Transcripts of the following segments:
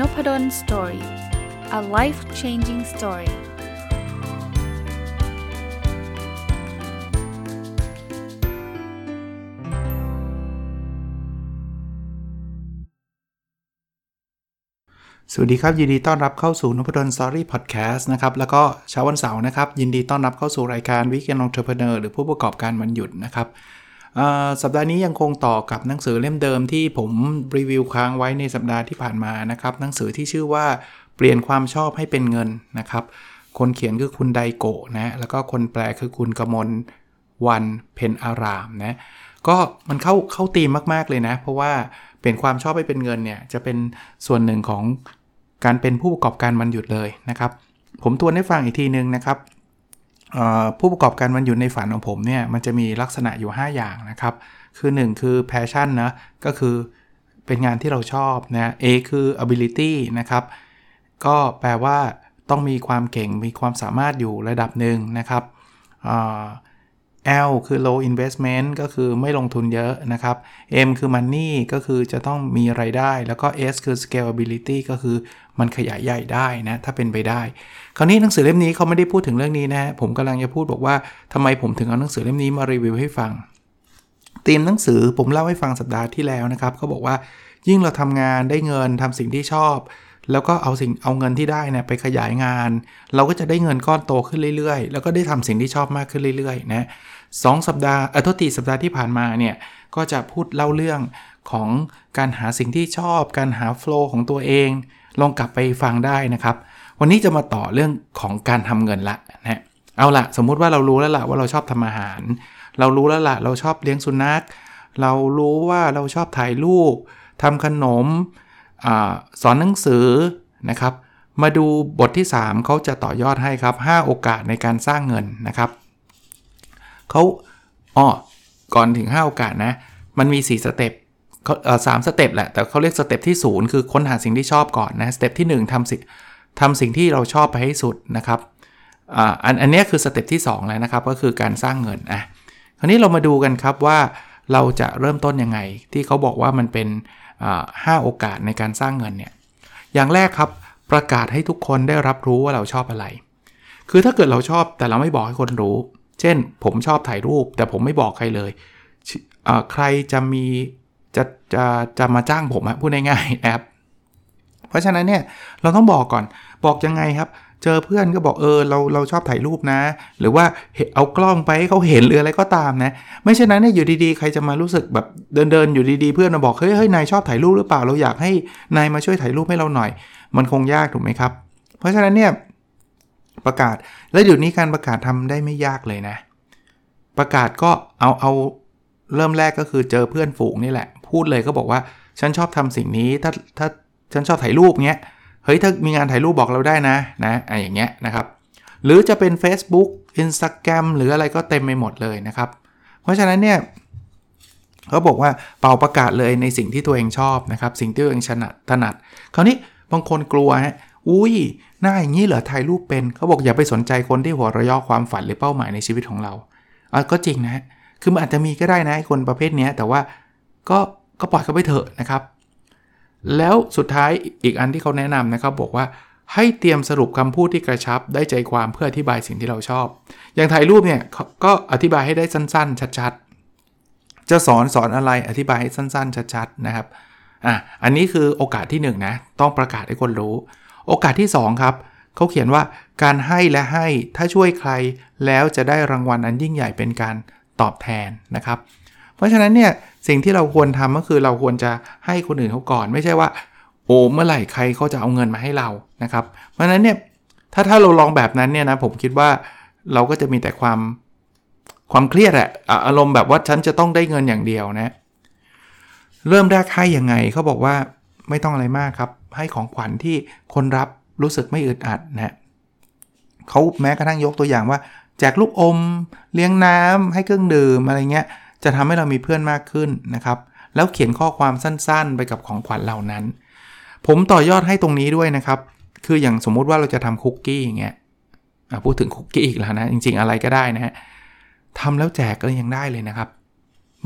n o p a d o l story a life changing story สวัสดีครับ ยินดีต้อนรับเข้าสู่นพดล story podcast นะครับ แล้วก็เช้าวันเสาร์นะครับ ยินดีต้อนรับเข้าสู่รายการ weekend entrepreneur หรือผู้ประกอบการวันหยุดนะครับ สัปดาห์นี้ยังคงต่อกับหนังสือเล่มเดิมที่ผมรีวิวค้างไว้ในสัปดาห์ที่ผ่านมานะครับ หนังสือที่ชื่อว่าเปลี่ยนความชอบให้เป็นเงินนะครับ คนเขียนคือคุณไดโกะนะ แล้วก็คนแปลคือคุณกมลวันเพนอารามนะ ก็มันเข้าเข้าตีมมากๆเลยนะ เพราะว่าเปลี่ยนความชอบให้เป็นเงินเนี่ยจะเป็นส่วนหนึ่งของการเป็นผู้ประกอบการมันหยุดเลยนะครับ ผมทวนให้ฟังอีกทีนึงนะครับ ผู้ประกอบการวันหยุดในฝันของผมเนี่ยมันจะมีลักษณะอยู่ 5 อย่างนะครับ คือ 1 คือ passion นะก็คือเป็นงานที่เราชอบนะ A คือ ability นะครับ ก็แปลว่าต้องมีความเก่งมีความสามารถอยู่ระดับหนึ่งนะครับ L คือ low investment ก็คือไม่ลงทุนเยอะนะครับ M คือ money ก็คือจะต้องมีไรายได้ แล้วก็ S คือ scalability ก็คือ มันขยายใหญ่ได้นะถ้าเป็นไปได้ คราวนี้หนังสือเล่มนี้เขาไม่ได้พูดถึงเรื่องนี้นะผมกำลังจะพูดบอกว่าทำไมผมถึงเอาหนังสือเล่มนี้มารีวิวให้ฟังธีมหนังสือผมเล่าให้ฟังสัปดาห์ที่แล้วนะครับเขาบอกว่ายิ่งเราทำงานได้เงินทำสิ่งที่ชอบ แล้วก็เอาสิ่งเอาเงินที่ได้เนี่ยไปขยายงาน เราก็จะได้เงินก้อนโตขึ้นเรื่อยๆ แล้วก็ได้ทำสิ่งที่ชอบมากขึ้นเรื่อยๆนะสสัปดาห์เออทษทีสัปดาห์ที่ผ่านมาเนี่ยก็จะพูดเล่าเรื่องของการหาสิ่งที่ชอบ การหาโฟล์ของตัวเอง ลองกลับไปฟังได้นะครับ วันนี้จะมาต่อเรื่องของการทำเงินละนะเอาละสมมุติว่าเรารู้แล้วละว่าเราชอบทำอาหาร เรารู้แล้วละเราชอบเลี้ยงสุนัข เรารู้ว่าเราชอบถ่ายรูปทำขนมอสอนหนังสือนะครับ มาดูบทที่ 3 เขาจะต่อยอดให้ครับ 5 โอกาสในการสร้างเงินนะครับเขาอ๋อก่อนถึง 5 โอกาสนะ มันมี 4 step สาม step แหละ แต่เขาเรียก step ที่ 0 คือค้นหาสิ่งที่ชอบก่อนนะ step ที่ 1ทำสิ่งทำสิ่งที่เราชอบไปให้สุดนะครับอันอันนี้คือสเต็ปที่ 2 แล้วนะครับ ก็คือการสร้างเงินอะคราวนี้เรามาดูกันครับว่าเราจะเริ่มต้นยังไง ที่เขาบอกว่ามันเป็นห้าโอกาสในการสร้างเงินเนี่ย อย่างแรกครับประกาศให้ทุกคนได้รับรู้ว่าเราชอบอะไร คือถ้าเกิดเราชอบแต่เราไม่บอกให้คนรู้ เช่น ผมชอบถ่ายรูป แต่ผมไม่บอกใครเลย ใครจะมี จะจะจะมาจ้างผมอะพูดง่ายๆนะครับเพราะฉะนั้นเนี่ยเราต้องบอกก่อนบอกยังไงครับ เจอเพื่อนก็บอกเออเราเราชอบถ่ายรูปนะ หรือว่าเอากล้องไปให้เขาเห็นหรืออะไรก็ตามนะ ไม่เช่นนั้นเนี่ยอยู่ดีๆ ใครจะมารู้สึกแบบเดินเดินอยู่ดีๆ เพื่อนมาบอกเฮ้ยเฮ้ยนายชอบถ่ายรูปหรือเปล่าเราอยากให้นายมาช่วยถ่ายรูปให้เราหน่อย มันคงยากถูกไหมครับ เพราะฉะนั้นเนี่ยประกาศและเดี๋ยวนี้การประกาศทำได้ไม่ยากเลยนะ ประกาศก็เอาเอา เริ่มแรกก็คือเจอเพื่อนฝูงนี่แหละ พูดเลยก็บอกว่าฉันชอบทำสิ่งนี้ถ้าถ้าฉันชอบถ่ายรูปเงี้ยเฮ้ยถ้ามีงานถ่ายรูปบอกเราได้นะนะไออย่างเงี้ยนะครับหรือจะเป็น Facebook Instagram หรืออะไรก็เต็มไปหมดเลยนะครับ เพราะฉะนั้นเนี่ยเขาบอกว่าเป่าประกาศเลยในสิ่งที่ตัวเองชอบนะครับ สิ่งที่ตัวเองถนัดถนัด คราวนี้บางคนกลัวฮะอุ้ยหน้าอย่างนี้เหรอถ่ายรูปเป็นเขาบอกอย่าไปสนใจคนที่หัวเราะยอความฝันหรือเป้าหมายในชีวิตของเราอะก็จริงนะ คือมันอาจจะมีก็ได้นะคนประเภทนี้แต่ว่าก็ก็ปล่อยเขาไปเถอะนะครับ แล้วสุดท้ายอีกอันที่เขาแนะนำนะครับบอกว่าให้เตรียมสรุปคำพูดที่กระชับ ได้ใจความเพื่ออธิบายสิ่งที่เราชอบ อย่างถ่ายรูปเนี่ยก็อธิบายให้ได้สั้น ๆ ชัดๆ จะสอนสอนอะไรอธิบายให้สั้น ๆ ชัดๆนะครับอะอันนี้คือโอกาสที่1นนะต้องประกาศให้คนรู้ โอกาสที่ 2 ครับเขาเขียนว่าการให้และให้ถ้าช่วยใครแล้วจะได้รางวัลอันยิ่งใหญ่เป็นการ ตอบแทนนะครับ เพราะฉะนั้นเนี่ยสิ่งที่เราควรทำก็คือเราควรจะให้คนอื่นเขาก่อน ไม่ใช่ว่า โอ้เมื่อไหร่ใครเขาจะเอาเงินมาให้เรานะครับ เพราะฉะนั้นเนี่ยถ้าถ้าเราลองแบบนั้นเนี่ยนะผมคิดว่าเราก็จะมีแต่ความความเครียดอะอารมณ์แบบว่าฉันจะต้องได้เงินอย่างเดียวนะ เริ่มแรกให้ยังไงเขาบอกว่าไม่ต้องอะไรมากครับ ให้ของขวัญที่คนรับรู้สึกไม่อึดอัดนะเขาแม้กระทั่งยกตัวอย่างว่า แจกลูกอม เลี้ยงน้ำให้เครื่องดื่มอะไรเงี้ย จะทำให้เรามีเพื่อนมากขึ้นนะครับ แล้วเขียนข้อความสั้นๆ ไปกับของขวัญเหล่านั้น ผมต่อยอดให้ตรงนี้ด้วยนะครับ คืออย่างสมมุติว่าเราจะทำคุกกี้อย่างเงี้ยพูดถึงคุกกี้อีกแล้วนะ จริง ๆ อะไรก็ได้นะฮะทำแล้วแจกก็ยังได้เลยนะครับ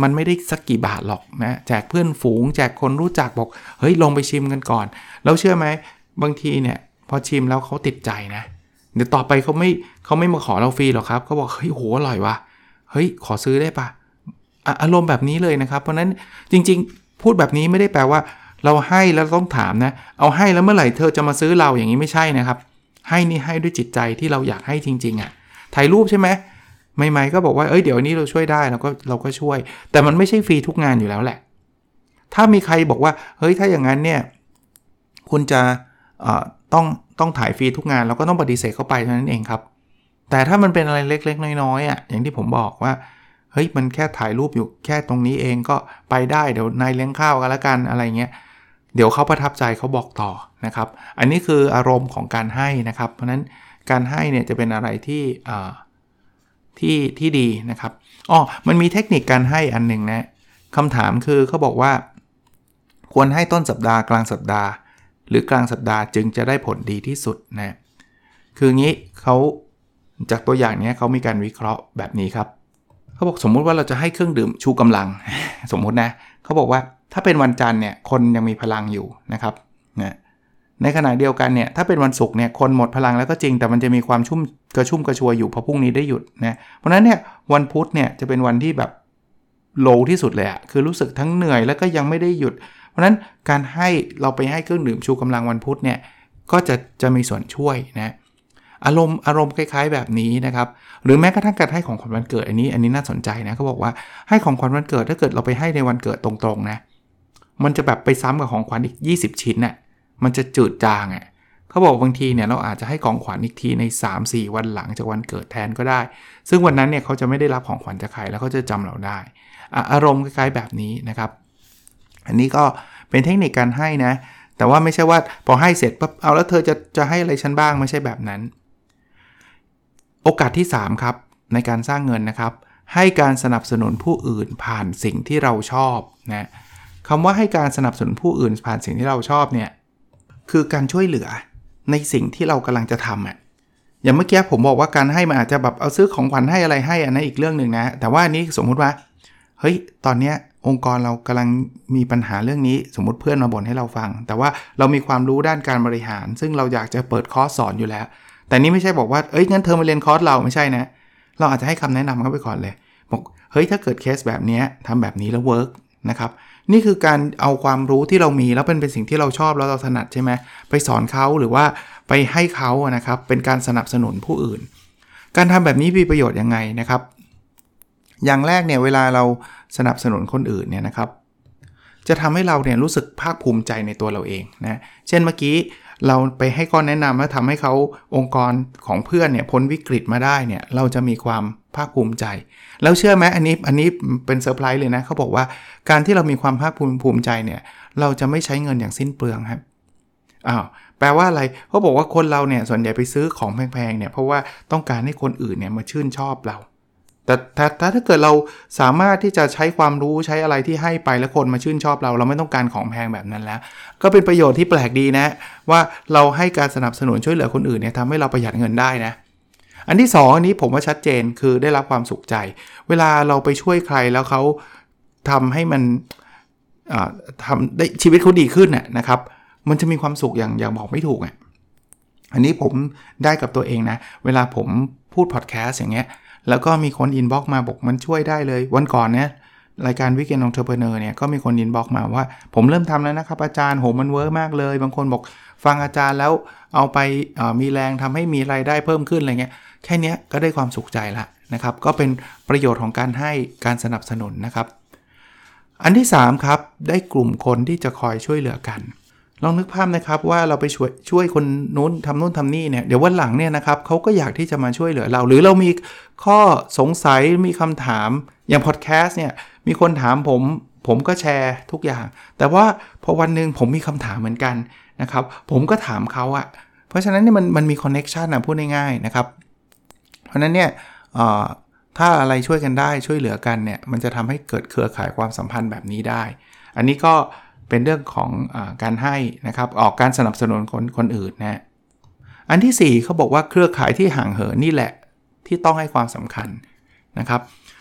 มันไม่ได้สักกี่บาทหรอกนะ แจกเพื่อนฝูง แจกคนรู้จักบอก เฮ้ยลงไปชิมกันก่อน แล้วเชื่อไหมบางทีเนี่ยพอชิมแล้วเขาติดใจนะ เดี๋ยวต่อไปเขาไม่เขาไม่มาขอเราฟรีหรอกครับเขาบอกเฮ้ยโหอร่อยว่ะเฮ้ยขอซื้อได้ปะอารมณ์แบบนี้เลยนะครับ เพราะนั้นจริงๆ พูดแบบนี้ไม่ได้แปลว่า เราให้แล้วต้องถามนะ เอาให้แล้วเมื่อไหร่เธอจะมาซื้อเราอย่างนี้ไม่ใช่นะครับ ให้นี่ให้ด้วยจิตใจที่เราอยากให้จริง ๆอะ่ะถ่ายรูปใช่ไหมใหม่ๆก็บอกว่าเอ้ยเดี๋ยวนี้เราช่วยได้เราก็เราก็ช่วย แต่มันไม่ใช่ฟรีทุกงานอยู่แล้วแหละ ถ้ามีใครบอกว่าเฮ้ยถ้าอย่างนั้นเนี่ยคุณจะ ต้องต้องถ่ายฟรีทุกงานเราก็ต้องปฏิเสธเข้าไปเท่านั้นเองครับ แต่ถ้ามันเป็นอะไรเล็กๆ น้อยๆอะอย่างที่ผมบอกว่าเฮ้ยมันแค่ถ่ายรูปอยู่แค่ตรงนี้เองก็ไปได้เดี๋ยวนายเลี้ยงข้าวกันละกันอะไรเงี้ยเดี๋ยวเขาประทับใจเขาบอกต่อนะครับ อันนี้คืออารมณ์ของการให้นะครับ เพราะนั้นการให้เนี่ยจะเป็นอะไรที่ที่ที่ดีนะครับอ๋อมันมีเทคนิคการให้อันหนึ่งนะคำถามคือเขาบอกว่า ควรให้ต้นสัปดาห์กลางสัปดาห์ หรือกลางสัปดาห์จึงจะได้ผลดีที่สุดนะคืองี้เขาจากตัวอย่างนี้เขามีการวิเคราะห์แบบนี้ครับเขาบอกสมมุติว่าเราจะให้เครื่องดื่มชูกำลัง สมมุตินะเขาบอกว่าถ้าเป็นวันจันทร์เนี่ยคนยังมีพลังอยู่นะครับนะในขณะเดียวกันเนี่ยถ้าเป็นวันศุกร์เนี่ยคนหมดพลังแล้วก็จริงแต่มันจะมีความชุ่มกระชุ่มกระชวยอยู่เพอพรุ่งนี้ได้หยุดนะเพราะนั้นเนี่ยวันพุธเนี่ยจะเป็นวันที่แบบโลที่สุดเลยอะคือรู้สึกทั้งเหนื่อยแล้วก็ยังไม่ได้หยุด เพราะนั้นการให้เราไปให้เครื่องดื่มชูกำลังวันพุธเนี่ยก็จะจะมีส่วนช่วยนะอารมณ์อารมณ์คล้ายๆแบบนี้นะครับ หรือแม้กระทั่งการให้ของขวัญวันเกิดอันนี้ อันนี้น่าสนใจนะเขาบอกว่าให้ของขวัญวันเกิดถ้าเกิดเราไปให้ในวันเกิดตรงๆนะมันจะแบบไปซ้ำกับของขวัญอีก 20 ชิ้นน่ะมันจะจืดจางอะเขาบอกบางทีเนี่ยเราอาจจะให้ของขวัญอีกทีใน 3-4 วันหลังจากวันเกิดแทนก็ได้ ซึ่งวันนั้นเนี่ยเขาจะไม่ได้รับของขวัญจากใครแล้วเขาจะจำเราได้อารมณ์คล้ายๆแบบนี้นะครับ อันนี้ก็เป็นเทคนิคการให้นะ แต่ว่าไม่ใช่ว่าพอให้เสร็จปั๊บเอาแล้วเธอจะจะให้อะไรฉันบ้างไม่ใช่แบบนั้น โอกาสที่ 3 ครับ ในการสร้างเงินนะครับ ให้การสนับสนุนผู้อื่นผ่านสิ่งที่เราชอบนะคำว่าให้การสนับสนุนผู้อื่นผ่านสิ่งที่เราชอบเนี่ยคือการช่วยเหลือในสิ่งที่เรากำลังจะทำอะอย่างเมื่อกี้ผมบอกว่าการให้มันอาจจะแบบเอาซื้อของขวัญให้อะไรให้อันนั้นอีกเรื่องหนึ่งนะ แต่ว่าอันนี้สมมุติว่า เฮ้ย ตอนเนี้ย องค์กรเรากำลังมีปัญหาเรื่องนี้ สมมติเพื่อนมาบ่นให้เราฟัง แต่ว่าเรามีความรู้ด้านการบริหาร ซึ่งเราอยากจะเปิดคอร์สสอนอยู่แล้ว แต่นี้ไม่ใช่บอกว่าเอ้ยงั้นเธอมาเรียนคอร์สเราไม่ใช่นะ เราอาจจะให้คำแนะนำเขาไปก่อนเลยบอกเฮ้ยถ้าเกิดเคสแบบนี้ทำแบบนี้แล้ว work นะครับนี่คือการเอาความรู้ที่เรามีแล้วเป็นเป็นสิ่งที่เราชอบแล้วเราถนัดใช่ไหมไปสอนเขาหรือว่าไปให้เขานะครับเป็นการสนับสนุนผู้อื่น การทำแบบนี้มีประโยชน์ยังไงนะครับ อย่างแรกเนี่ยเวลาเรา สนับสนุนคนอื่นเนี่ยนะครับ จะทำให้เราเนี่ยรู้สึกภาคภูมิใจในตัวเราเองนะเช่นเมื่อกี้เราไปให้ข้อแนะนำแล้วทำให้เขาองค์กรของเพื่อนเนี่ยพ้นวิกฤตมาได้เนี่ยเราจะมีความภาคภูมิใจ แล้วเชื่อไหมอันนี้อันนี้เป็นเซอร์ไพรส์เลยนะเขาบอกว่าการที่เรามีความภาคภูมิภูมิใจเนี่ยเราจะไม่ใช้เงินอย่างสิ้นเปลืองครับอ้าวแปลว่าอะไรเขาบอกว่าคนเราเนี่ยส่วนใหญ่ไปซื้อของแพงๆเนี่ยเพราะว่าต้องการให้คนอื่นเนี่ยมาชื่นชอบเรา แต่ถ้าถ้าเกิดเราสามารถที่จะใช้ความรู้ใช้อะไรที่ให้ไปแล้วคนมาชื่นชอบเรา เราไม่ต้องการของแพงแบบนั้นแล้ว ก็เป็นประโยชน์ที่แปลกดีนะ ว่าเราให้การสนับสนุนช่วยเหลือคนอื่นเนี่ยทำให้เราประหยัดเงินได้นะอันที่ 2 อันนี้ผมว่าชัดเจนคือได้รับความสุขใจ เวลาเราไปช่วยใครแล้วเขาทำให้มันทำได้ชีวิตเขาดีขึ้นน่ยนะครับ มันจะมีความสุขอย่างอย่างบอกไม่ถูกอะอันนี้ผมได้กับตัวเองนะ เวลาผมพูดพอดแคสต์อย่างเงี้ย แล้วก็มีคน inbox มาบอกมันช่วยได้เลย วันก่อนเนี่ยรายการ Weekend Entrepreneur เนี่ยก็มีคน inbox มาว่า ผมเริ่มทำแล้วนะครับ อาจารย์โหมัน work มากเลย บางคนบอกฟังอาจารย์แล้วเอาไปมีแรงทำให้มีรายได้เพิ่มขึ้นอะไรเงี้ยแค่นี้ก็ได้ความสุขใจละนะครับ ก็เป็นประโยชน์ของการให้การสนับสนุนนะครับ อันที่ 3 ครับ ได้กลุ่มคนที่จะคอยช่วยเหลือกัน ลองนึกภาพนะครับว่าเราไปช่วยช่วยคนนู้นทำนู้นทำนี่เนี่ยเดี๋ยววันหลังเนี่ยนะครับเขาก็อยากที่จะมาช่วยเหลือเรา หรือเรามีข้อสงสัยมีคำถามอย่างพอดแคสต์เนี่ยมีคนถามผมผมก็แชร์ทุกอย่าง แต่ว่าพอวันหนึ่งผมมีคำถามเหมือนกันนะครับผมก็ถามเขาอะเพราะฉะนั้นเนี่มันมันมีคอนเน็กชันนะพูดง่ายๆนะครับ เพราะนั้นเนี่ยถ้าอะไรช่วยกันได้ช่วยเหลือกันเนี่ยมันจะทำให้เกิดเครือข่ายความสัมพันธ์แบบนี้ได้ อันนี้ก็เเป็นเรื่องของอการให้นะครับ ออกการสนับสนุนคนคนอื่นนะอันที่ 4เขาบอกว่าเครือข่ายที่ห่างเหินนี่แหละที่ต้องให้ความสำคัญนะครับ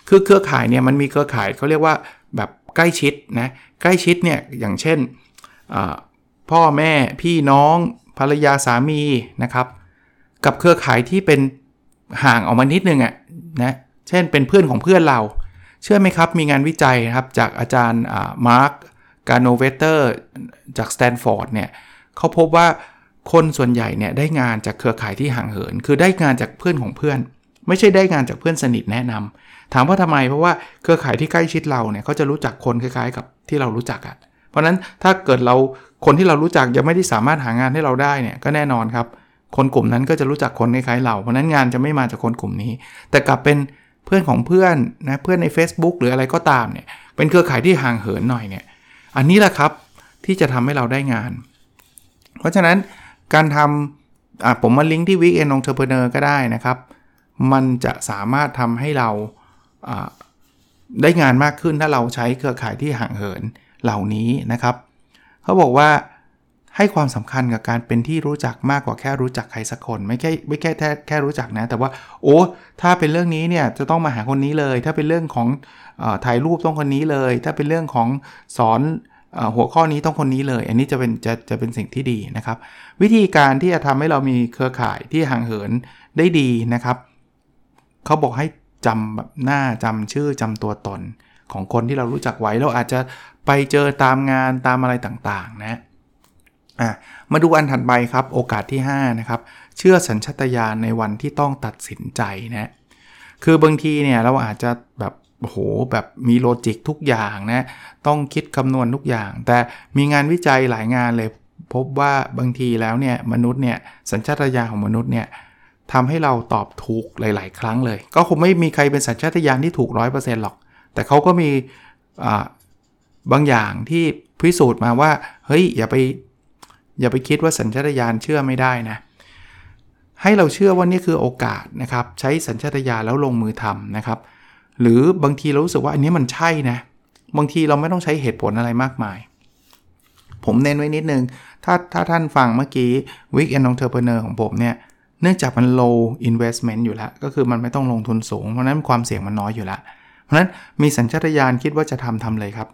คือเครือข่ายเนี่ยมันมีเครือข่ายเขาเรียกว่าแบบใกล้ชิดนะใกล้ชิดเนี่ยอย่างเช่นพ่อแม่พี่น้องภรรยาสามีนะครับ กับเครือข่ายที่เป็นห่างออกมานิดนึงอะ่ะนะเช่นเป็นเพื่อนของเพื่อนเรา เชื่อไหมครับมีงานวิจัยครับจากอาจารย์ Mark Granovetterจากสแตนฟอร์ดเนี่ยเขาพบว่าคนส่วนใหญ่เนี่ยได้งานจากเครือข่ายที่ห่างเหิน คือได้งานจากเพื่อนของเพื่อน ไม่ใช่ได้งานจากเพื่อนสนิทแนะนำถามว่าทำไมเพราะว่าเครือข่ายที่ใกล้ชิดเราเนี่ยเขาจะรู้จักคนคล้ายๆ กับที่เรารู้จักอะเพราะนั้นถ้าเกิดเราคนที่เรารู้จักยังไม่ได้สามารถหางานให้เราได้เนี่ยก็แน่นอนครับ คนกลุ่มนั้นก็จะรู้จักคนคล้ายๆเราเพราะนั้นงานจะไม่มาจากคนกลุ่มนี้ แต่กลับเป็นเพื่อนของเพื่อนนะเพื่อนใน Facebook หรืออะไรก็ตามเนี่ยเป็นเครือข่ายที่ห่างเหินหน่อยเนี่ย อันนี้แหละครับที่จะทำให้เราได้งาน เพราะฉะนั้นการทำผมมาลิงก์ที่ Weekend Entrepreneur ก็ได้นะครับ มันจะสามารถทำให้เราได้งานมากขึ้นถ้าเราใช้เครือข่ายที่ห่างเหินเหล่านี้นะครับ เขาบอกว่า ให้ความสำคัญกับการเป็นที่รู้จักมากกว่าแค่รู้จักใครสักคน ไม่แค่ไม่แค่แค่แค่รู้จักนะ แต่ว่าโอ้ถ้าเป็นเรื่องนี้เนี่ยจะต้องมาหาคนนี้เลย ถ้าเป็นเรื่องของอถ่ายรูปต้องคนนี้เลย ถ้าเป็นเรื่องของสอนอหัวข้อนี้ต้องคนนี้เลย อันนี้จะเป็นจะจะเป็นสิ่งที่ดีนะครับ วิธีการที่จะทำให้เรามีเครือข่ายที่ห่างเหินได้ดีนะครับเขาบอกให้จำแบบหน้าจำชื่อจำตัวตนของคนที่เรารู้จักไว้เราอาจจะไปเจอตามงานตามอะไรต่างๆนะ อะมาดูอันถัดไปครับโอกาสที่5นะครับเชื่อสัญชตาตญาณในวันที่ต้องตัดสินใจนะคือบางทีเนี่ยเราอาจจะแบบโหแบบมีโลจิกทุกอย่างนะต้องคิดคำนวณทุกอย่าง แต่มีงานวิจัยหลายงานเลยพบว่าบางทีแล้วเนี่ยมนุษย์เนี่ยสัญชาตญาณของมนุษย์เนี่ยทำให้เราตอบถูกหลาย ๆ ครั้งเลย ก็คงไม่มีใครเป็นสัญชาตญาณที่ถูก 100%หรอก แต่เขาก็มีบางอย่างที่พิสูจน์มาว่า เฮ้ย อย่าไป อย่าไปคิดว่าสัญชาตญาณเชื่อไม่ได้นะ ให้เราเชื่อว่านี่คือโอกาสนะครับ ใช้สัญชาตญาณแล้วลงมือทำนะครับ หรือบางทีเรารู้สึกว่าอันนี้มันใช่นะ บางทีเราไม่ต้องใช้เหตุผลอะไรมากมาย ผมเน้นไว้นิดนึง ถ้าถ้าท่านฟังเมื่อกี้ Weekend Entrepreneur ของผมเนี่ย เนื่องจากมัน low investment อยู่แล้ว ก็คือมันไม่ต้องลงทุนสูง เพราะนั้นความเสี่ยงมันน้อยอยู่แล้ว เพราะนั้นมีสัญชาตญาณคิดว่าจะทำทำเลยครับ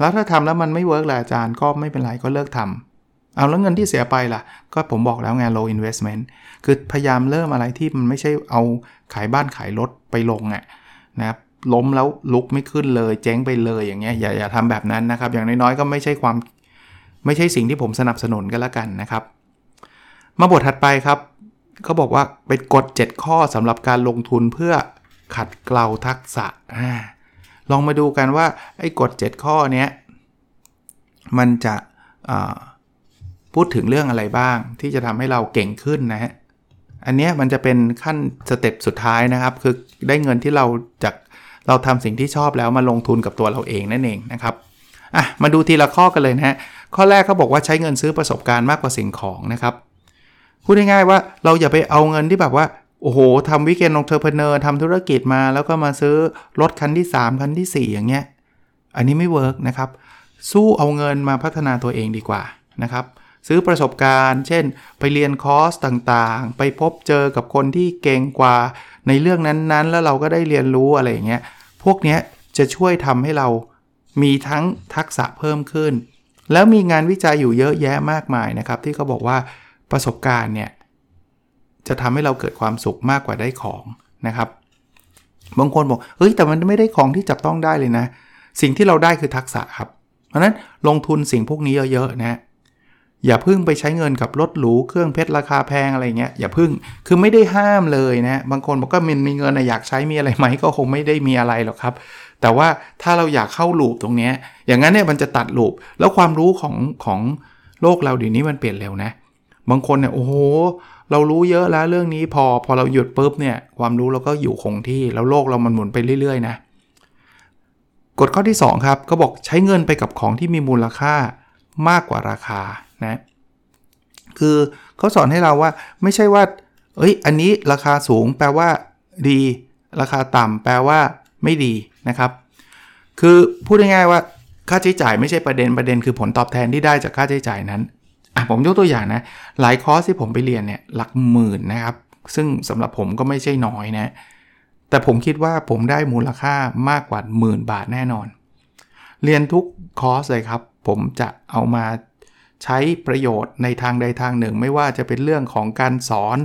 แล้วถ้าทำแล้วมันไม่เวิร์กแหละอาจารย์ก็ไม่เป็นไรก็เลิกทำ เอาแล้วเงินที่เสียไปล่ะ ก็ผมบอกแล้วไง low investment คือพยายามเริ่มอะไรที่มันไม่ใช่เอาขายบ้านขายรถไปลงอะนะครับล้มแล้วลุกไม่ขึ้นเลยเจ๊งไปเลยอย่างเงี้ยอย่าอย่าทำแบบนั้นนะครับ อย่างน้อยๆก็ไม่ใช่ความไม่ใช่สิ่งที่ผมสนับสนุนกันละกันนะครับ มาบทถัดไปครับเขาบอกว่าเป็นกฎ 7 ข้อสำหรับการลงทุนเพื่อขัดเกลาทักษะอลองมาดูกันว่าไอ้กฎ 7 ข้อเนี้ยมันจะ พูดถึงเรื่องอะไรบ้าง ที่จะทำให้เราเก่งขึ้นนะฮะอันนี้มันจะเป็นขั้นสเต็ปสุดท้ายนะครับ คือได้เงินที่เราจากเราทำสิ่งที่ชอบแล้วมาลงทุนกับตัวเราเองนั่นเองนะครับอะมาดูทีละข้อกันเลยนะฮะข้อแรกเขาบอกว่าใช้เงินซื้อประสบการณ์มากกว่าสิ่งของนะครับพูดง่ายๆว่าเราอย่าไปเอาเงินที่แบบว่าโอ้โหทำ Weekend Entrepreneur ทำธุรกิจมา แล้วก็มาซื้อรถคันที่ 3 คันที่ 4 อย่างเงี้ย อันนี้ไม่ work นะครับ สู้เอาเงินมาพัฒนาตัวเองดีกว่านะครับ ซื้อประสบการณ์ เช่น ไปเรียนคอร์สต่างๆ ไปพบเจอกับคนที่เก่งกว่า ในเรื่องนั้นๆ แล้วเราก็ได้เรียนรู้อะไรอย่างเงี้ย พวกนี้จะช่วยทำให้เรามีทั้งทักษะเพิ่มขึ้น แล้วมีงานวิจัยอยู่เยอะแยะมากมายนะครับ ที่เขาบอกว่าประสบการณ์เนี่ย จะทำให้เราเกิดความสุขมากกว่าได้ของนะครับบางคนบอกเฮ้ยแต่มันไม่ได้ของที่จับต้องได้เลยนะ สิ่งที่เราได้คือทักษะครับ เพราะนั้นลงทุนสิ่งพวกนี้เยอะๆนะ อย่าพึ่งไปใช้เงินกับรถหรูเครื่องเพชรราคาแพงอะไรเงี้ยอย่าพึ่งคือไม่ได้ห้ามเลยนะบางคนบอกก็มีมีเงินอยากใช้มีอะไรไหมก็คงไม่ได้มีอะไรหรอกครับ แต่ว่าถ้าเราอยากเข้าลูปตรงนี้อย่างนั้นเนี่ยมันจะตัดลูปแล้วความรู้ของของโลกเราเดี๋ยวนี้มันเปลี่ยนเร็วนะ บางคนเนี่ยโอ้โหเรารู้เยอะแล้วเรื่องนี้พอพอเราหยุดปุ๊บเนี่ยความรู้เราก็อยู่คงที่แล้วโลกเรามันหมุนไปเรื่อยๆนะกฎข้อที่ 2 ครับเขาบอกใช้เงินไปกับของที่มีมูลค่ามากกว่าราคา นะคือเขาสอนให้เราว่าไม่ใช่ว่าเอ้ยอันนี้ราคาสูงแปลว่าดี ราคาต่ำแปลว่าไม่ดีนะครับ คือพูดง่ายๆว่าค่าใช้จ่ายไม่ใช่ประเด็นประเด็นคือผลตอบแทนที่ได้จากค่าใช้จ่ายนั้นอะผมยกตัวอย่างนะหลายคอร์สที่ผมไปเรียนเนี่ยหลักหมื่นนะครับ ซึ่งสำหรับผมก็ไม่ใช่น้อยนะแต่ผมคิดว่าผมได้มูลค่ามากกว่าหมื่นบาทแน่นอน เรียนทุกคอร์สเลยครับ ผมจะเอามา ใช้ประโยชน์ในทางใดทางหนึ่ง ไม่ว่าจะเป็นเรื่องของการสอน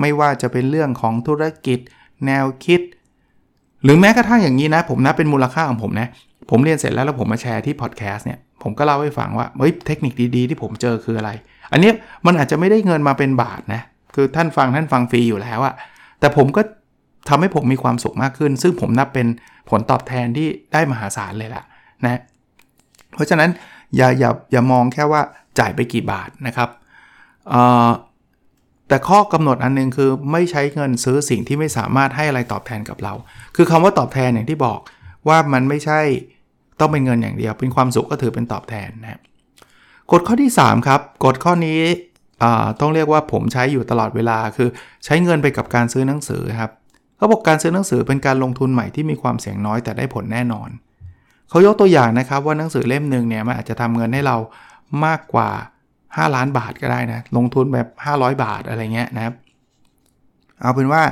ไม่ว่าจะเป็นเรื่องของธุรกิจ แนวคิด หรือแม้กระทั่งอย่างนี้นะ ผมนับเป็นมูลค่าของผมนะผมเรียนเสร็จแล้วแล้วผมมาแชร์ที่พอดแคสต์เนี่ยผมก็เล่าให้ฟังว่าเฮ้ยเทคนิคดีๆ ที่ผมเจอคืออะไร อันนี้มันอาจจะไม่ได้เงินมาเป็นบาทนะคือท่านฟังท่านฟังฟรีอยู่แล้วอะแต่ผมก็ทำให้ผมมีความสุขมากขึ้น ซึ่งผมนับเป็นผลตอบแทนที่ได้มหาศาลเลยล่ะนะเพราะฉะนั้นอย่าอย่าอย่ามองแค่ว่า จ่ายไปกี่บาทนะครับแต่ข้อกำหนดอันนึงคือไม่ใช้เงินซื้อสิ่งที่ไม่สามารถให้อะไรตอบแทนกับเรา คือคำว่าตอบแทนอย่างที่บอกว่ามันไม่ใช่ต้องเป็นเงินอย่างเดียว เป็นความสุขก็ถือเป็นตอบแทนนะกฎข้อที่ 3 ครับกฎข้อนี้ต้องเรียกว่าผมใช้อยู่ตลอดเวลาคือใช้เงินไปกับการซื้อหนังสือครับเขาบอกการซื้อหนังสือเป็นการลงทุนใหม่ที่มีความเสี่ยงน้อยแต่ได้ผลแน่นอน เขายกตัวอย่างนะครับว่าหนังสือเล่มหนึ่งเนี่ยมันอาจจะทำเงินให้เรา มากกว่า 5 ล้านบาทก็ได้นะ ลงทุนแบบ 500 บาทอะไรเงี้ยนะครับ เอาเป็นว่า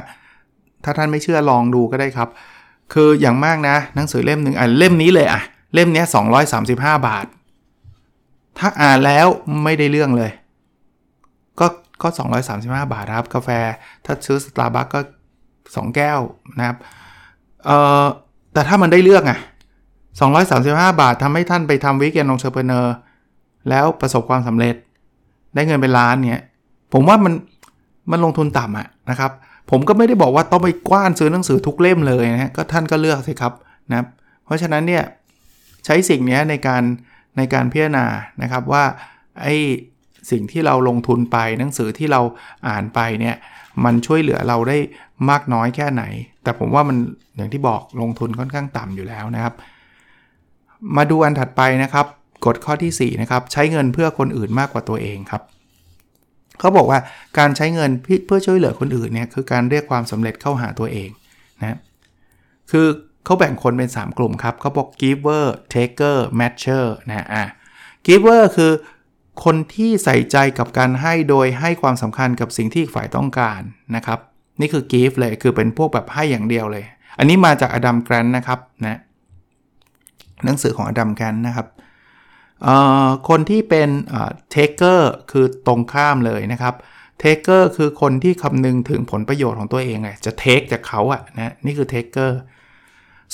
ถ้าท่านไม่เชื่อลองดูก็ได้ครับ คืออย่างมากนะ หนังสือเล่มหนึ่งอะเล่มนี้เลยอะ เล่มนี้235 บาท ถ้าอ่านแล้วไม่ได้เรื่องเลย ก็ก็ 235 บาทครับ กาแฟถ้าซื้อสตาร์บัคก็ 2 แก้วนะครับเอ่อแต่ถ้ามันได้เรื่องอะ235 บาททำให้ท่านไปทำ Weekend Entrepreneur แล้วประสบความสำเร็จ ได้เงินเป็นล้านเนี่ย ผมว่ามันมันลงทุนต่ำอะนะครับ ผมก็ไม่ได้บอกว่าต้องไปกว้านซื้อหนังสือทุกเล่มเลยนะก็ท่านก็เลือกสิครับนะเพราะฉะนั้นเนี่ยใช้สิ่งนี้ในการในการพิจารณานะครับว่าไอ้สิ่งที่เราลงทุนไปหนังสือที่เราอ่านไปเนี่ยมันช่วยเหลือเราได้มากน้อยแค่ไหน แต่ผมว่ามันอย่างที่บอกลงทุนค่อนข้างต่ำอยู่แล้วนะครับ มาดูอันถัดไปนะครับ กฎข้อที่4นะครับใช้เงินเพื่อคนอื่นมากกว่าตัวเองครับเขาบอกว่าการใช้เงินเพื่อช่วยเหลือคนอื่นเนี่ยคือการเรียกความสำเร็จเข้าหาตัวเองนะคือเขาแบ่งคนเป็น 3 กลุ่มครับเขาบอก giver taker matcher นะอะ giver คือคนที่ใส่ใจกับการให้โดยให้ความสำคัญกับสิ่งที่อีกฝ่ายต้องการนะครับ นี่คือ give เลยคือเป็นพวกแบบให้อย่างเดียวเลย อันนี้มาจาก Adam Grant นะครับนะหนังสือของ Adam Grant นะครับ คนที่เป็น taker คือตรงข้ามเลยนะครับ taker คือคนที่คำนึงถึงผลประโยชน์ของตัวเองไงจะ take จากเขาอะนะนี่คือ taker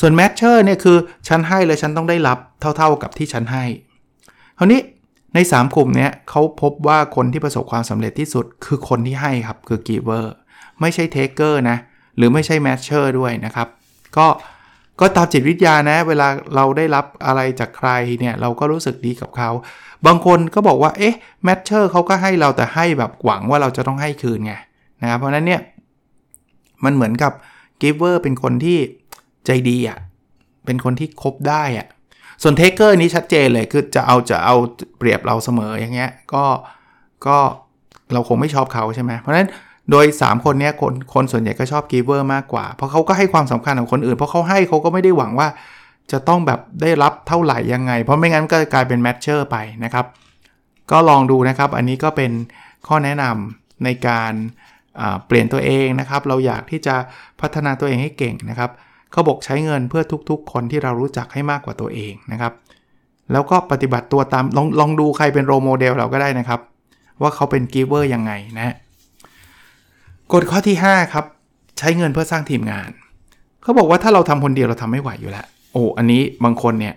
ส่วน matcher เนี่ยคือฉันให้เลยฉันต้องได้รับเท่าๆกับที่ฉันให้ คราวนี้ใน 3 กลุ่มเนี้ยเขาพบว่าคนที่ประสบความสำเร็จที่สุดคือคนที่ให้ครับคือ giver ไม่ใช่ taker นะหรือไม่ใช่ matcher ด้วยนะครับ ก็ ก็ตามจิตวิทยานะ เวลาเราได้รับอะไรจากใครเนี่ยเราก็รู้สึกดีกับเขา บางคนก็บอกว่า เอ๊ะ matcher เขาก็ให้เราแต่ให้แบบหวังว่าเราจะต้องให้คืนไงนะครับเพราะนั้นเนี่ยมันเหมือนกับ giver เป็นคนที่ใจดีอะ่ะเป็นคนที่คบได้อะ่ะส่วน taker นี้ชัดเจนเลยคือจะเอาจะเอาเปรียบเราเสมออย่างเงี้ยก็ก็เราคงไม่ชอบเขาใช่ไหมเพราะฉะนั้น โดย 3 คนนี้คนคนส่วนใหญ่ก็ชอบ giver มากกว่า เพราะเขาก็ให้ความสำคัญกับคนอื่น เพราะเขาให้เขาก็ไม่ได้หวังว่า จะต้องแบบได้รับเท่าไหร่ยังไง เพราะไม่งั้นก็กลายเป็น matcher ไปนะครับ ก็ลองดูนะครับ อันนี้ก็เป็นข้อแนะนำในการเปลี่ยนตัวเองนะครับ เราอยากที่จะพัฒนาตัวเองให้เก่งนะครับเขาบอกใช้เงินเพื่อทุกๆ คนที่เรารู้จักให้มากกว่าตัวเองนะครับ แล้วก็ปฏิบัติตัวตามลองลองดูใครเป็น role model เราก็ได้นะครับ ว่าเขาเป็น giver ยังไงนะ กฎข้อที่ 5 ครับ ใช้เงินเพื่อสร้างทีมงาน เขาบอกว่าถ้าเราทำคนเดียวเราทำไม่ไหวอยู่แล้ว โอ้อันนี้บางคนเนี่ย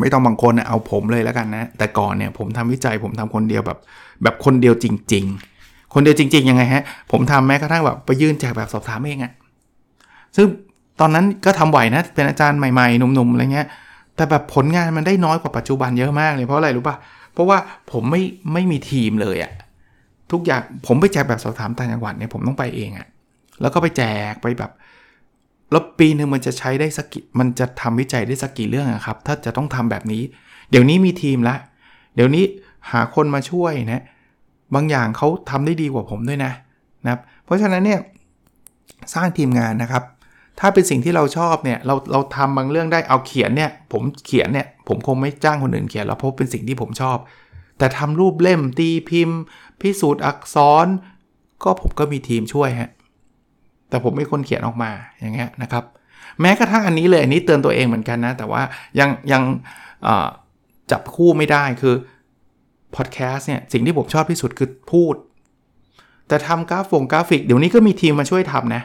ไม่ต้องบางคนนะเอาผมเลยแล้วกันนะ แต่ก่อนเนี่ยผมทำวิจัยผมทำคนเดียวแบบ แบบคนเดียวจริง ๆ คนเดียวจริง ๆ ยังไงฮะ ผมทำแม้กระทั่งแบบไปยื่นแจกแบบสอบถามเองอะซึ่งตอนนั้นก็ทำไหวนะ เป็นอาจารย์ใหม่ๆหนุ่มๆอะไรเงี้ย แต่แบบผลงานมันได้น้อยกว่าปัจจุบันเยอะมากเลยเพราะอะไรรู้ปะ่ะ เพราะว่าผมไม่ไม่มีทีมเลยอะ ทุกอย่างผมไปแจกแบบสอบถามต่างจังหวัดเนี่ยผมต้องไปเองอะแล้วก็ไปแจกไปแบบแล้วปีหนึ่งมันจะใช้ได้สักกี่มันจะทำวิจัยได้สักกี่เรื่องอะครับ ถ้าจะต้องทำแบบนี้ เดี๋ยวนี้มีทีมละ เดี๋ยวนี้หาคนมาช่วยนะบางอย่างเขาทำได้ดีกว่าผมด้วยนะนะครับเพราะฉะนั้นเนี่ยสร้างทีมงานนะครับ ถ้าเป็นสิ่งที่เราชอบเนี่ยเราเราทำบางเรื่องได้เอาเขียนเนี่ยผมเขียนเนี่ยผมคงไม่จ้างคนอื่นเขียนแล้วเพราะเป็นสิ่งที่ผมชอบ แต่ทำรูปเล่มตีพิมพ์ พิสูจน์อักษร ก็ผมก็มีทีมช่วยฮะแต่ผมเป็นคนเขียนออกมาอย่างเงี้ยนะครับ แม้กระทั่งอันนี้เลยอันนี้เตือนตัวเองเหมือนกันนะ แต่ว่ายังยังจับคู่ไม่ได้คือพอดแคสต์เนี่ยสิ่งที่ผมชอบที่สุดคือพูด แต่ทำกราฟงกราฟิก เดี๋ยวนี้ก็มีทีมมาช่วยทำนะ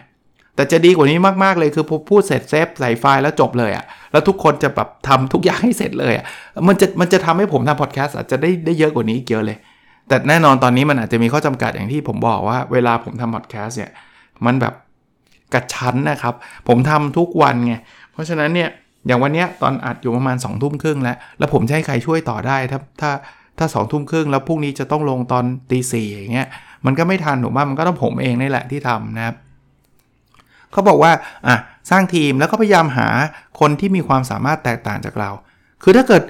แต่จะดีกว่านี้มากๆเลยคือพูดเสร็จเซฟใส่ไฟล์แล้วจบเลยอะ่ะแล้วทุกคนจะแบบทำทุกอย่างให้เสร็จเลยอะ่ะมันจะมันจะทำให้ผมทำพอดแคสต์อาจจะได้ได้เยอะกว่านี้เยอะเลย แต่แน่นอนตอนนี้มันอาจจะมีข้อจำกัดอย่างที่ผมบอกว่าเวลาผมทำพอดแคสต์เนี่ย มันแบบกระชั้นนะครับ ผมทำทุกวันไง เพราะฉะนั้นเนี่ย อย่างวันนี้ตอนอัดอยู่ประมาณ2องทุ่มครึ่งแล้ว แล้วผมจะให้ใครช่วยต่อได้ถ้าถ้าถ้าสองทุ่มครึ่งแล้วพรุ่งนี้จะต้องลงตอนตีสี่อย่างเงี้ยมันก็ไม่ทันหนูว่ามันก็ต้องผมเองนี่แหละที่ทำนะครับเขาบอกว่าอะสร้างทีมแล้วก็พยายามหาคนที่มีความสามารถแตกต่างจากเรา คือถ้าเกิด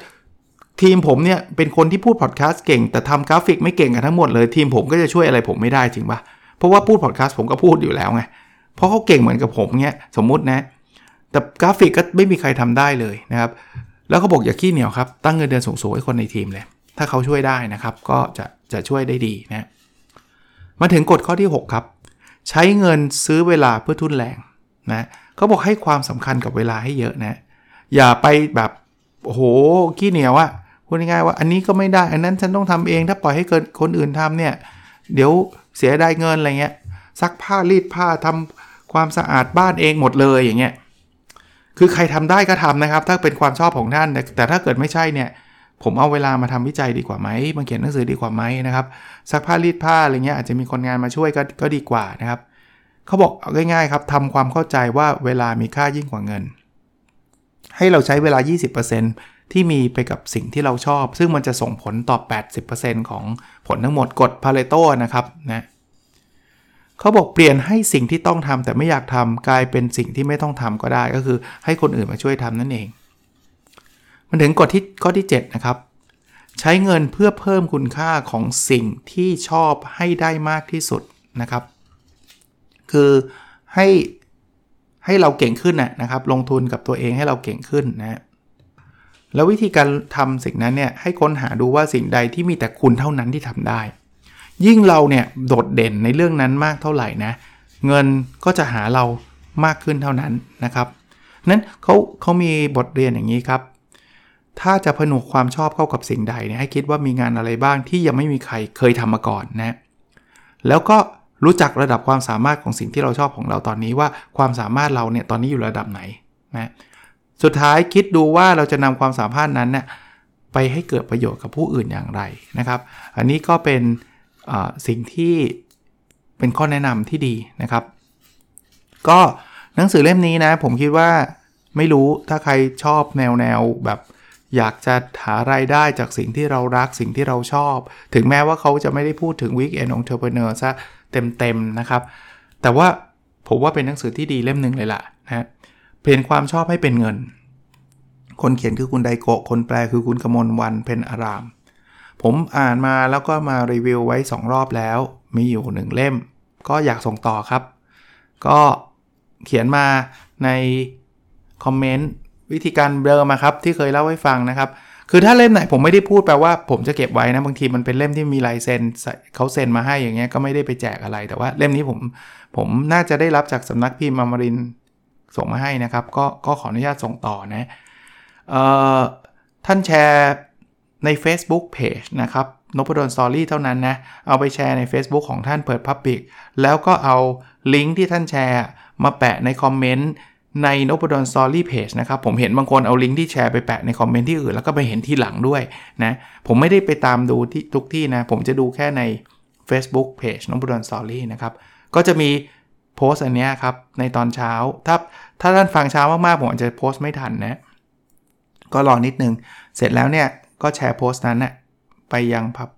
ทีมผมเนี่ยเป็นคนที่พูดพอดแคสต์เก่ง แต่ทำกราฟิกไม่เก่งกันทั้งหมดเลย ทีมผมก็จะช่วยอะไรผมไม่ได้จริงปะเพราะว่าพูดพอดแคสต์ผมก็พูดอยู่แล้วไงเพราะเขาเก่งเหมือนกับผมเนี่ยสมมุตินะ แต่กราฟิกก็ไม่มีใครทำได้เลยนะครับ แล้วเขาบอกอย่าขี้เหนียวครับ ตั้งเงินเดือนสูงๆให้คนในทีมเลย ถ้าเขาช่วยได้นะครับ ก็จะจะช่วยได้ดีนะมาถึงกฎข้อที่ 6 ครับ ใช้เงินซื้อเวลาเพื่อทุ่นแรงนะเขาบอกให้ความสำคัญกับเวลาให้เยอะนะ อย่าไปแบบโอ้โหขี้เหนียวอะ พูดง่ายๆว่าอันนี้ก็ไม่ได้ อันนั้นฉันต้องทำเอง ถ้าปล่อยให้เกินคนอื่นทำเนี่ย เดี๋ยวเสียได้เงินอะไรเงี้ย ซักผ้ารีดผ้าทำความสะอาดบ้านเองหมดเลยอย่างเงี้ย คือใครทำได้ก็ทำนะครับ ถ้าเป็นความชอบของท่าน แต่ถ้าเกิดไม่ใช่เนี่ย ผมเอาเวลามาทำวิจัยดีกว่าไหม มาเขียนหนังสือดีกว่าไหมนะครับ ซักผ้ารีดผ้าอะไรเงี้ยอาจจะมีคนงานมาช่วยก็ก็ดีกว่านะครับ เขาบอกเอาง่ายๆครับทำความเข้าใจว่าเวลามีค่ายิ่งกว่าเงิน ให้เราใช้เวลา 20% ที่มีไปกับสิ่งที่เราชอบ ซึ่งมันจะส่งผลต่อ 80%ของผลทั้งหมดกฎพาเลโตนะครับนะเขาบอกเปลี่ยนให้สิ่งที่ต้องทำแต่ไม่อยากทำกลายเป็นสิ่งที่ไม่ต้องทำก็ได้ ก็คือให้คนอื่นมาช่วยทำนั่นเอง มันถึงกฎที่ข้อที่ 7 นะครับ ใช้เงินเพื่อเพิ่มคุณค่าของสิ่งที่ชอบให้ได้มากที่สุดนะครับ คือให้ให้เราเก่งขึ้นนะครับ ลงทุนกับตัวเองให้เราเก่งขึ้นนะ แล้ววิธีการทำสิ่งนั้นเนี่ยให้ค้นหาดูว่าสิ่งใดที่มีแต่คุณเท่านั้นที่ทำได้ ยิ่งเราเนี่ยโดดเด่นในเรื่องนั้นมากเท่าไหร่นะ เงินก็จะหาเรามากขึ้นเท่านั้นนะครับนั้นเขาเขามีบทเรียนอย่างนี้ครับ ถ้าจะผนวกความชอบเข้ากับสิ่งใดเนี่ยให้คิดว่ามีงานอะไรบ้างที่ยังไม่มีใครเคยทำมาก่อนนะแล้วก็รู้จักระดับความสามารถของสิ่งที่เราชอบของเราตอนนี้ว่าความสามารถเราเนี่ยตอนนี้อยู่ระดับไหนนะ สุดท้ายคิดดูว่าเราจะนำความสามารถนั้นเนี่ยไปให้เกิดประโยชน์กับผู้อื่นอย่างไรนะครับ อันนี้ก็เป็นสิ่งที่เป็นข้อแนะนำที่ดีนะครับ ก็หนังสือเล่มนี้นะ ผมคิดว่าไม่รู้ถ้าใครชอบแนวแนวแบบอยากจะหารายได้จากสิ่งที่เรารักสิ่งที่เราชอบ ถึงแม้ว่าเขาจะไม่ได้พูดถึง Weekend Entrepreneur ซะเต็มๆนะครับ แต่ว่าผมว่าเป็นหนังสือที่ดีเล่มหนึ่งเลยล่ะนะ เปลี่ยนความชอบให้เป็นเงิน คนเขียนคือคุณไดโกะ คนแปลคือคุณกมลวันเพนอาราม ผมอ่านมาแล้วก็มารีวิวไว้ 2 รอบแล้ว มีอยู่ 1 เล่ม ก็อยากส่งต่อครับ ก็เขียนมาในคอมเมนต์วิธีการเบลอมาครับ ที่เคยเล่าให้ฟังนะครับ คือถ้าเล่มไหนผมไม่ได้พูดแปลว่าผมจะเก็บไว้นะ บางทีมันเป็นเล่มที่มีลายเซ็นเขาเซ็นมาให้อย่างเงี้ยก็ไม่ได้ไปแจกอะไรแต่ว่าเล่มนี้ผมผมน่าจะได้รับจากสำนักพิมพ์มามาริน ส่งมาให้นะครับ ก็ก็ขออนุญาตส่งต่อนะท่านแชร์ใน Facebook Page นะครับนพดลสตอรี่เท่านั้นนะ เอาไปแชร์ใน Facebook ของท่านเปิด Public แล้วก็เอาลิงก์ที่ท่านแชร์มาแปะในคอมเมนต์ในนพดลสตอรี่เพจนะครับ ผมเห็นบางคนเอาลิงก์ที่แชร์ไปแปะในคอมเมนต์ที่อื่น แล้วก็ไปเห็นที่หลังด้วยนะ ผมไม่ได้ไปตามดูที่ทุกที่นะ ผมจะดูแค่ใน Facebook Page นพดลสตอรี่นะครับ ก็จะมีโพสต์อันนี้ครับ ในตอนเช้า ถ้า ถ้าท่านฟังเช้ามากๆผมอาจจะโพสต์ไม่ทันนะ ก็รอนิดนึง เสร็จแล้วเนี่ยก็แชร์โพสต์นั้นนะไปยังพับ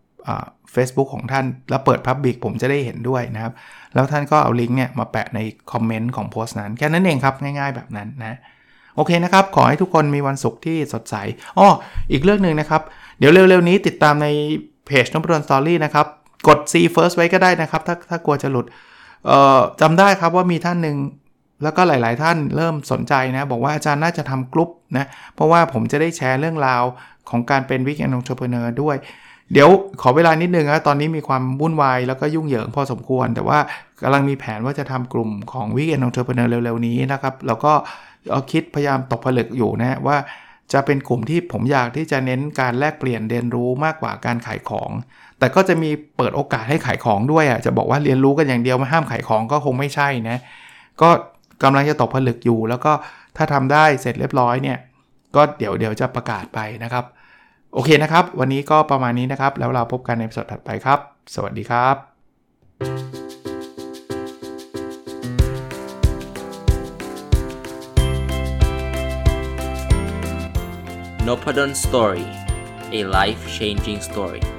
เฟซบุ๊กของท่าน แล้วเปิด Public ผมจะได้เห็นด้วยนะครับ แล้วท่านก็เอาลิงก์เนี่ยมาแปะในคอมเมนต์ของโพสต์นั้น แค่นั้นเองครับ ง่ายๆแบบนั้นนะโอเคนะครับ ขอให้ทุกคนมีวันศุกร์ที่สดใสอ้ออีกเรื่องหนึ่งนะครับ เดี๋ยวเร็วๆนี้ติดตามในเพจนพดลสตอรี่นะครับ กด see first ไว้ก็ได้นะครับ ถ้าถ้ากลัวจะหลุดจำได้ครับว่ามีท่านหนึ่ง แล้วก็หลาย ๆ ท่านเริ่มสนใจนะ บอกว่าอาจารย์น่าจะทำกลุ่มนะ เพราะว่าผมจะได้แชร์เรื่องราวของการเป็น weekend entrepreneur ด้วย เดี๋ยวขอเวลานิดนึงนะตอนนี้มีความวุ่นวายแล้วก็ยุ่งเหยิงพอสมควร แต่ว่ากำลังมีแผนว่าจะทำกลุ่มของ weekend entrepreneur เร็ว ๆ นี้นะครับ แล้วก็เอาคิดพยายามตกผลึกอยู่นะว่าจะเป็นกลุ่มที่ผมอยากที่จะเน้นการแลกเปลี่ยนเรียนรู้มากกว่าการขายของ แต่ก็จะมีเปิดโอกาสให้ขายของด้วยอะจะบอกว่าเรียนรู้กันอย่างเดียวไม่ห้ามขายของก็คงไม่ใช่นะก็ กำลังจะตกผลึกอยู่ แล้วก็ถ้าทำได้เสร็จเรียบร้อยเนี่ย ก็เดี๋ยวเดี๋ยวจะประกาศไปนะครับ โอเคนะครับ วันนี้ก็ประมาณนี้นะครับ แล้วเราพบกันในสดถัดไปครับ สวัสดีครับ n o p a d o n Story a life changing story